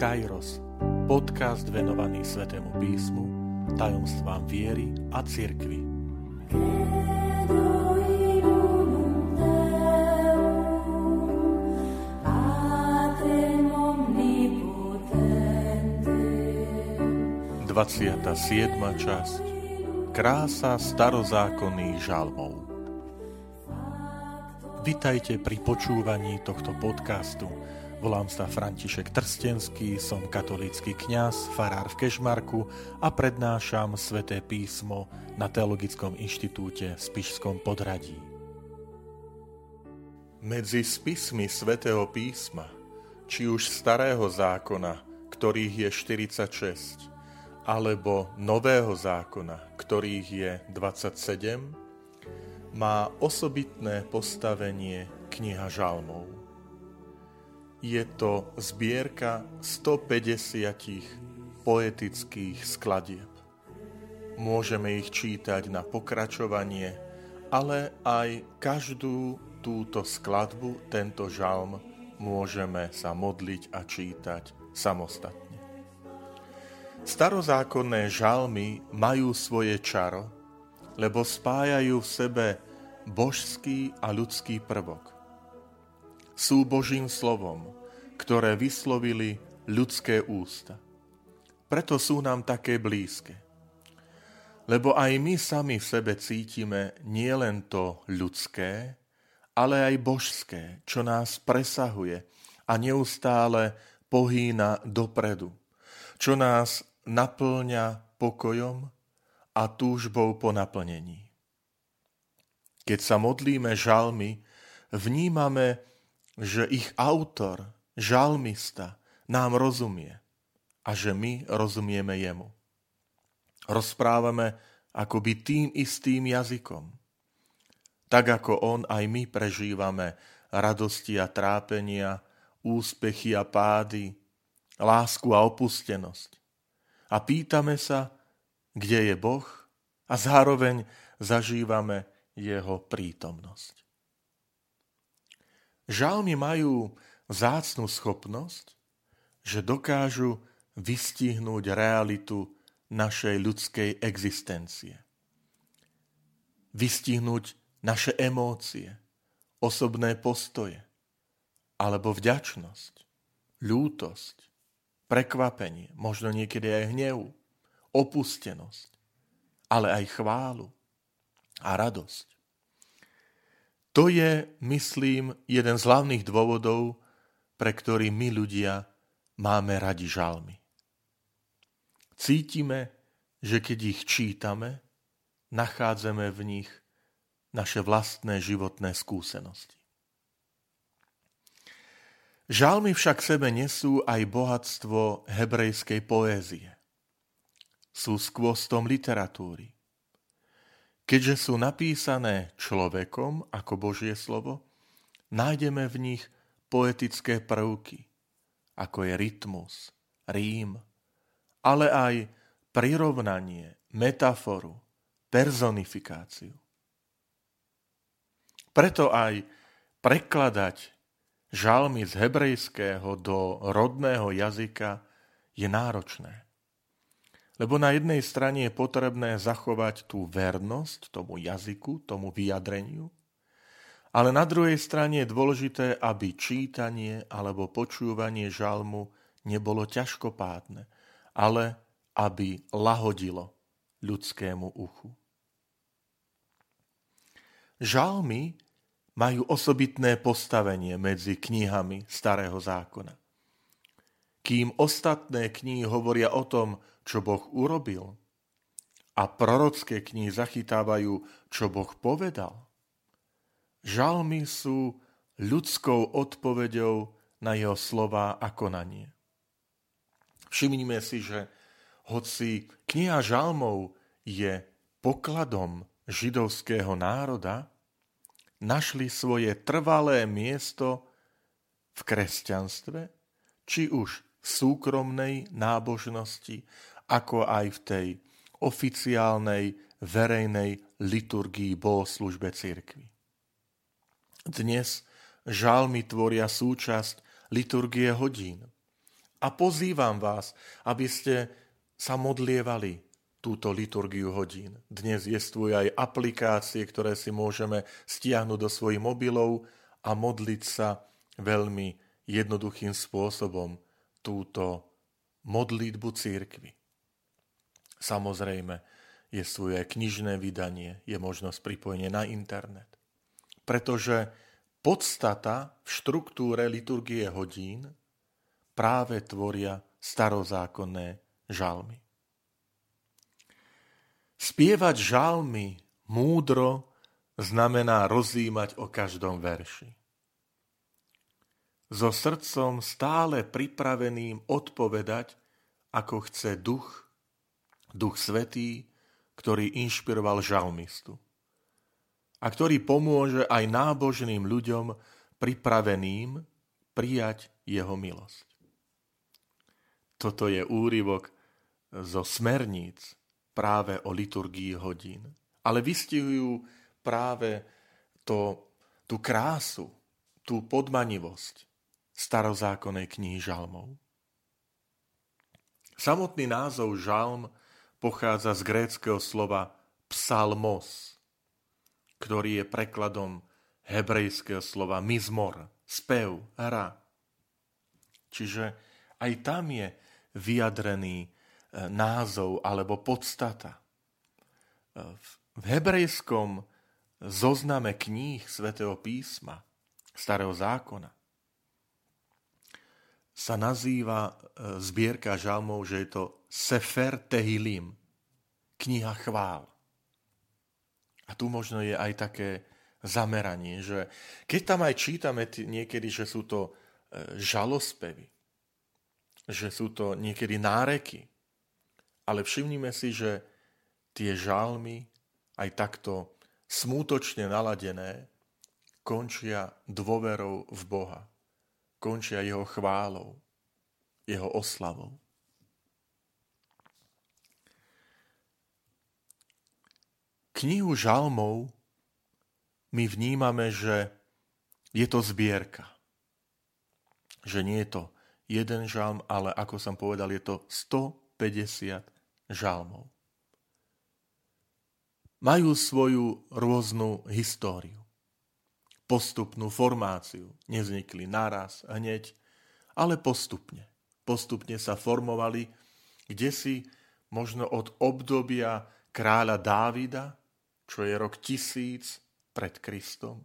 Kairos, podcast venovaný Svetému písmu, tajomstvám viery a cirkvi. Dvaciata siedma časť Krása starozákonných žalmov Vitajte pri počúvaní tohto podcastu. Volám sa František Trstenský, som katolícky kňaz, farár v Kešmarku a prednášam sväté písmo na Teologickom inštitúte v Spišskom podradí. Medzi spismi svätého písma, či už starého zákona, ktorých je 46, alebo nového zákona, ktorých je 27, má osobitné postavenie kniha žalmov. Je to zbierka 150 poetických skladieb. Môžeme ich čítať na pokračovanie, ale aj každú túto skladbu, tento žalm, môžeme sa modliť a čítať samostatne. Starozákonné žalmy majú svoje čaro, lebo spájajú v sebe božský a ľudský prvok. Sú Božím slovom, ktoré vyslovili ľudské ústa. Preto sú nám také blízke. Lebo aj my sami v sebe cítime nielen to ľudské, ale aj božské, čo nás presahuje a neustále pohýna dopredu, čo nás naplňa pokojom a túžbou po naplnení. Keď sa modlíme žalmy, vnímame, že ich autor, žalmista, nám rozumie a že my rozumieme jemu. Rozprávame akoby tým istým jazykom. Tak ako on, aj my prežívame radosti a trápenia, úspechy a pády, lásku a opustenosť. A pýtame sa, kde je Boh a zároveň zažívame jeho prítomnosť. Žalmy majú vzácnú schopnosť, že dokážu vystihnúť realitu našej ľudskej existencie. Vystihnúť naše emócie, osobné postoje, alebo vďačnosť, ľútosť, prekvapenie, možno niekedy aj hnevu, opustenosť, ale aj chválu a radosť. To je, myslím, jeden z hlavných dôvodov, pre ktorý my ľudia máme radi žalmy. Cítime, že keď ich čítame, nachádzame v nich naše vlastné životné skúsenosti. Žalmy však sebe nesú aj bohatstvo hebrejskej poézie sú skvostom literatúry. Keďže sú napísané človekom ako Božie slovo, nájdeme v nich poetické prvky, ako je rytmus, rím, ale aj prirovnanie, metaforu, personifikáciu. Preto aj prekladať žalmy z hebrejského do rodného jazyka je náročné. Lebo na jednej strane je potrebné zachovať tú vernosť tomu jazyku, tomu vyjadreniu, ale na druhej strane je dôležité, aby čítanie alebo počúvanie žalmu nebolo ťažkopádne, ale aby lahodilo ľudskému uchu. Žalmy majú osobitné postavenie medzi knihami Starého zákona. Kým ostatné knihy hovoria o tom, čo Boh urobil a prorocké knihy zachytávajú, čo Boh povedal. Žalmy sú ľudskou odpoveďou na jeho slova a konanie. Všimnime si, že hoci kniha žalmov je pokladom židovského národa, našli svoje trvalé miesto v kresťanstve, či už súkromnej nábožnosti, ako aj v tej oficiálnej verejnej liturgii bohoslužbe cirkvi. Dnes žalmy tvoria súčasť liturgie hodín A pozývam vás, aby ste sa modlievali túto liturgiu hodín. Dnes jestvujú aj aplikácie, ktoré si môžeme stiahnuť do svojich mobilov a modliť sa veľmi jednoduchým spôsobom túto modlitbu církvy. Samozrejme, je svoje knižné vydanie, je možnosť pripojenie na internet. Pretože podstata v štruktúre liturgie hodín práve tvoria starozákonné žalmy. Spievať žalmy múdro znamená rozímať o každom verši. So srdcom stále pripraveným odpovedať, ako chce duch, duch svetý, ktorý inšpiroval žalmistu a ktorý pomôže aj nábožným ľuďom pripraveným prijať jeho milosť. Toto je úryvok zo smerníc práve o liturgii hodín. Ale vystihujú práve to, tú krásu, tú podmanivosť starozákonnej knihy žalmov. Samotný názov žalm pochádza z gréckého slova psalmos, ktorý je prekladom hebrejského slova mizmor, spev, hra. Čiže aj tam je vyjadrený názov alebo podstata. V hebrejskom zozname kníh svätého písma, starého zákona, sa nazýva e, zbierka žalmov, že je to Sefer Tehilim, kniha chvál. A tu možno je aj také zameranie, že keď tam aj čítame niekedy, že sú to e, žalospevy, že sú to niekedy náreky, ale všimnime si, že tie žalmy, aj takto smútočne naladené, končia dôverou v Boha. Končia jeho chválou, jeho oslavou. Knihu žalmov my vnímame, že je to zbierka. Že nie je to jeden žalm, ale ako som povedal, je to 150 žalmov. Majú svoju rôznu históriu, postupnú formáciu. Neznikli naraz, hneď, ale postupne. Postupne sa formovali, kde si možno od obdobia kráľa Dávida, čo je rok tisíc pred Kristom,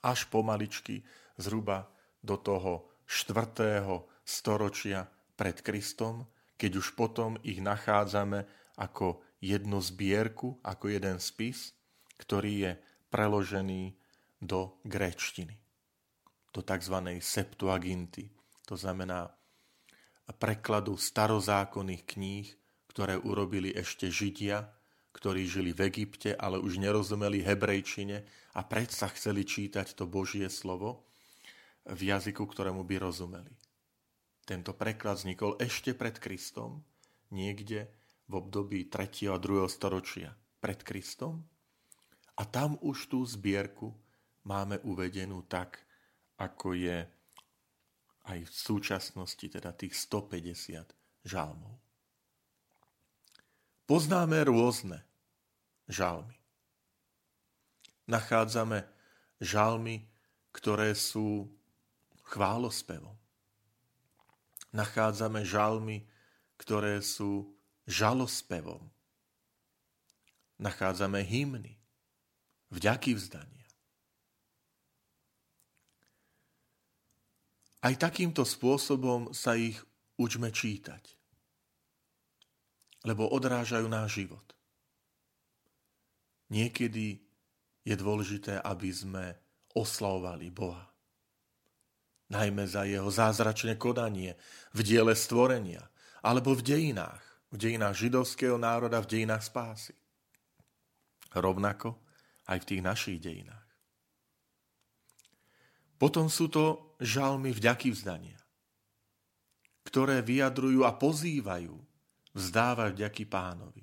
až pomaličky zhruba do toho štvrtého storočia pred Kristom, keď už potom ich nachádzame ako jednu zbierku, ako jeden spis, ktorý je preložený do gréčtiny, do tzv. Septuaginty, to znamená prekladu starozákonných kníh, ktoré urobili ešte Židia, ktorí žili v Egypte, ale už nerozumeli hebrejčine a predsa chceli čítať to Božie slovo v jazyku, ktorému by rozumeli. Tento preklad vznikol ešte pred Kristom, niekde v období 3. a 2. storočia pred Kristom. A tam už tú zbierku máme uvedenú tak, ako je aj v súčasnosti, teda tých 150 žalmov. Poznáme rôzne žalmy. Nachádzame žalmy, ktoré sú chválospevom nachádzame žalmy, ktoré sú žalospevom. Nachádzame hymny, vďaky vzdania. Aj takýmto spôsobom sa ich učme čítať, lebo odrážajú náš život. Niekedy je dôležité, aby sme oslavovali Boha najmä za jeho zázračné konanie v diele stvorenia alebo v dejinách, v dejinách židovského národa, v dejinách spásy. Rovnako aj v tých našich dejinách. Potom sú to žalmy vďaky vzdania, ktoré vyjadrujú a pozývajú vzdávať vďaky pánovi.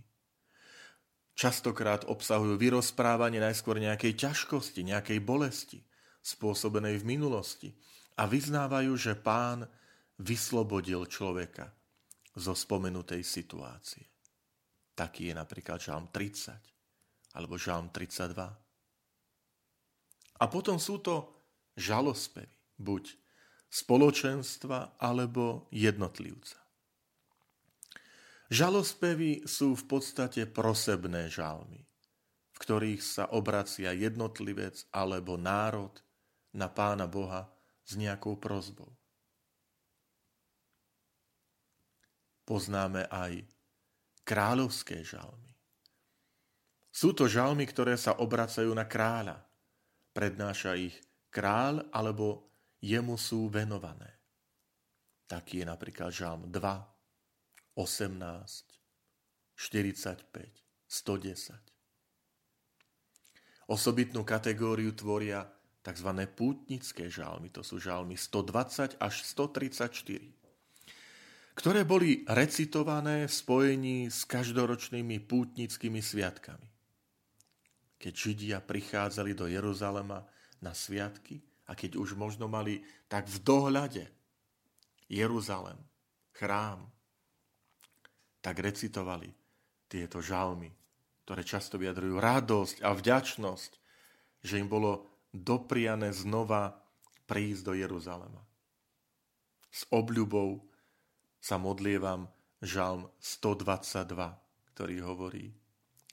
Častokrát obsahujú vyrozprávanie najskôr nejakej ťažkosti, nejakej bolesti, spôsobenej v minulosti, a vyznávajú, že pán vyslobodil človeka zo spomenutej situácie. Taký je napríklad žalm 30 alebo žalm 32. A potom sú to žalospevy, buď spoločenstva alebo jednotlivca. Žalospevy sú v podstate prosebné žalmy, v ktorých sa obracia jednotlivec alebo národ na pána Boha s nejakou prozbou. Poznáme aj kráľovské žalmy. Sú to žalmy, ktoré sa obracajú na kráľa. Prednáša ich kráľ alebo jemu sú venované. Taký je napríklad žalm 2, 18, 45, 110. Osobitnú kategóriu tvoria tzv. pútnické žalmy, to sú žalmy 120 až 134, ktoré boli recitované v spojení s každoročnými pútnickými sviatkami. Keď Židia prichádzali do Jeruzalema na sviatky a keď už možno mali tak v dohľade Jeruzalem, chrám, tak recitovali tieto žalmy, ktoré často vyjadrujú radosť a vďačnosť, že im bolo dopriané znova prísť do Jeruzalema. S obľubou sa modlievam žalm 122, ktorý hovorí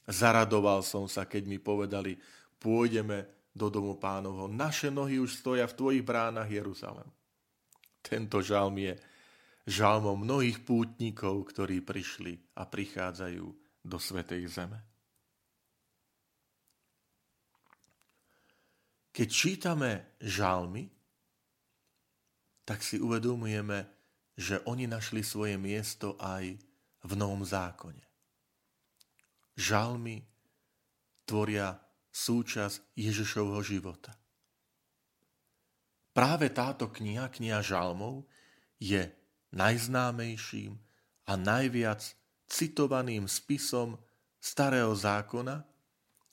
Zaradoval som sa, keď mi povedali, pôjdeme do domu pánovho. Naše nohy už stoja v tvojich bránach Jeruzalem. Tento žalm je žalmom mnohých pútnikov, ktorí prišli a prichádzajú do Svetej Zeme. Keď čítame žalmy, tak si uvedomujeme, že oni našli svoje miesto aj v Novom zákone. Žalmy tvoria súčasť Ježišovho života. Práve táto kniha, kniha žalmov, je najznámejším a najviac citovaným spisom starého zákona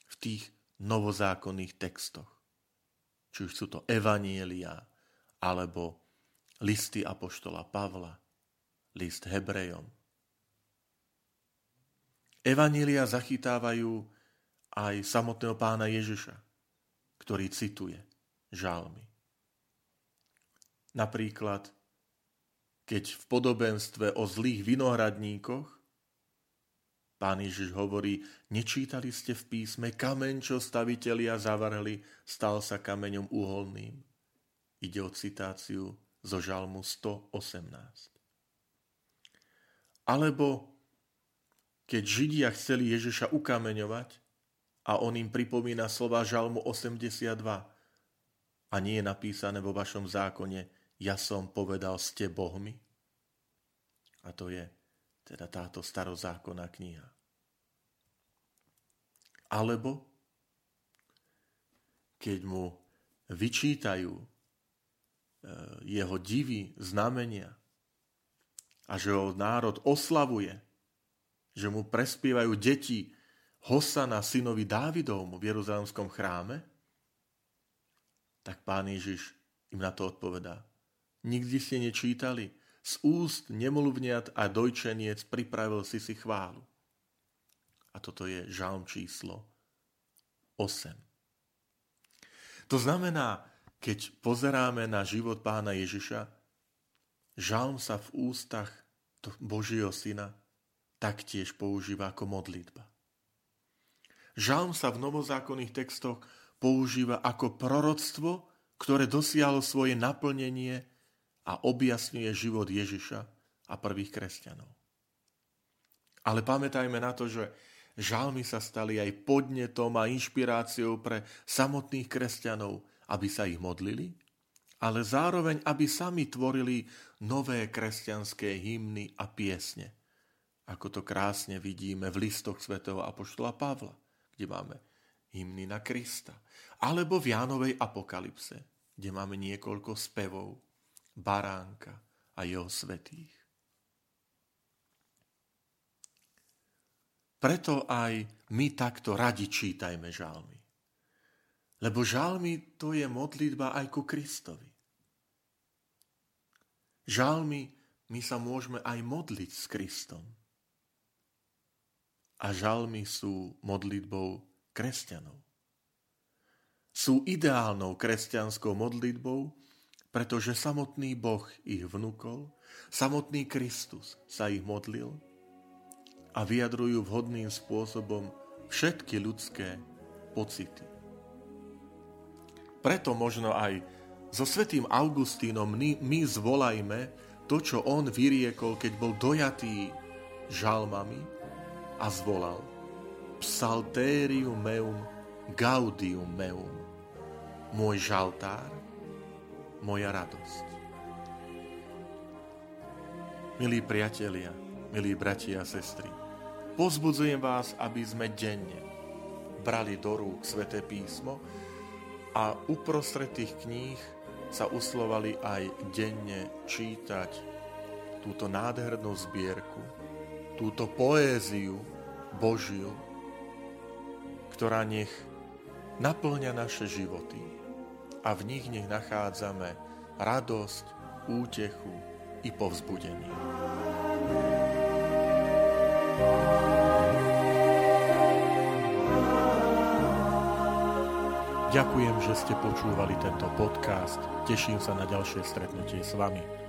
v tých novozákonných textoch. Či už sú to evanielia, alebo listy Apoštola Pavla, list Hebrejom. Evanielia zachytávajú aj samotného pána Ježiša, ktorý cituje žalmy. Napríklad keď v podobenstve o zlých vinohradníkoch pán Ježiš hovorí, nečítali ste v písme, kameň, čo stavitelia zavrhli, stal sa kameňom uholným. Ide o citáciu zo žalmu 118. Alebo keď Židia chceli Ježiša ukameňovať a on im pripomína slova žalmu 82 a nie je napísané vo vašom zákone, ja som povedal ste bohmi? A to je teda táto starozákonná kniha. Alebo keď mu vyčítajú e, jeho divy, znamenia a že ho národ oslavuje, že mu prespievajú deti Hosana, synovi Dávidovmu v Jeruzalemskom chráme, tak pán Ježiš im na to odpovedá. Nikdy ste nečítali, z úst nemluvniat a dojčeniec pripravil si si chválu. A toto je žalm číslo 8. To znamená, keď pozeráme na život pána Ježiša, žalm sa v ústach Božieho syna taktiež používa ako modlitba. Žalm sa v novozákonných textoch používa ako proroctvo, ktoré dosiahlo svoje naplnenie a objasňuje život Ježiša a prvých kresťanov. Ale pamätajme na to, že žalmy sa stali aj podnetom a inšpiráciou pre samotných kresťanov, aby sa ich modlili, ale zároveň, aby sami tvorili nové kresťanské hymny a piesne. Ako to krásne vidíme v listoch svätého Apoštola Pavla, kde máme hymny na Krista. Alebo v Jánovej apokalypse, kde máme niekoľko spevov baránka a jeho svetých. Preto aj my takto radi čítajme žalmy. Lebo žalmy to je modlitba aj ku Kristovi. Žalmy my sa môžeme aj modliť s Kristom. A žalmy sú modlitbou kresťanov. Sú ideálnou kresťanskou modlitbou, pretože samotný Boh ich vnúkol, samotný Kristus sa ich modlil a vyjadrujú vhodným spôsobom všetky ľudské pocity. Preto možno aj so svetým Augustínom my, zvolajme to, čo on vyriekol, keď bol dojatý žalmami a zvolal Psalterium meum gaudium meum môj žaltár, moja radosť. Milí priatelia, milí bratia a sestry, pozbudzujem vás, aby sme denne brali do rúk sväté písmo a uprostred tých kníh sa uslovali aj denne čítať túto nádhernú zbierku, túto poéziu Božiu, ktorá nech naplňa naše životy a v nich nech nachádzame radosť, útechu i povzbudenie. Ďakujem, že ste počúvali tento podcast. Teším sa na ďalšie stretnutie s vami.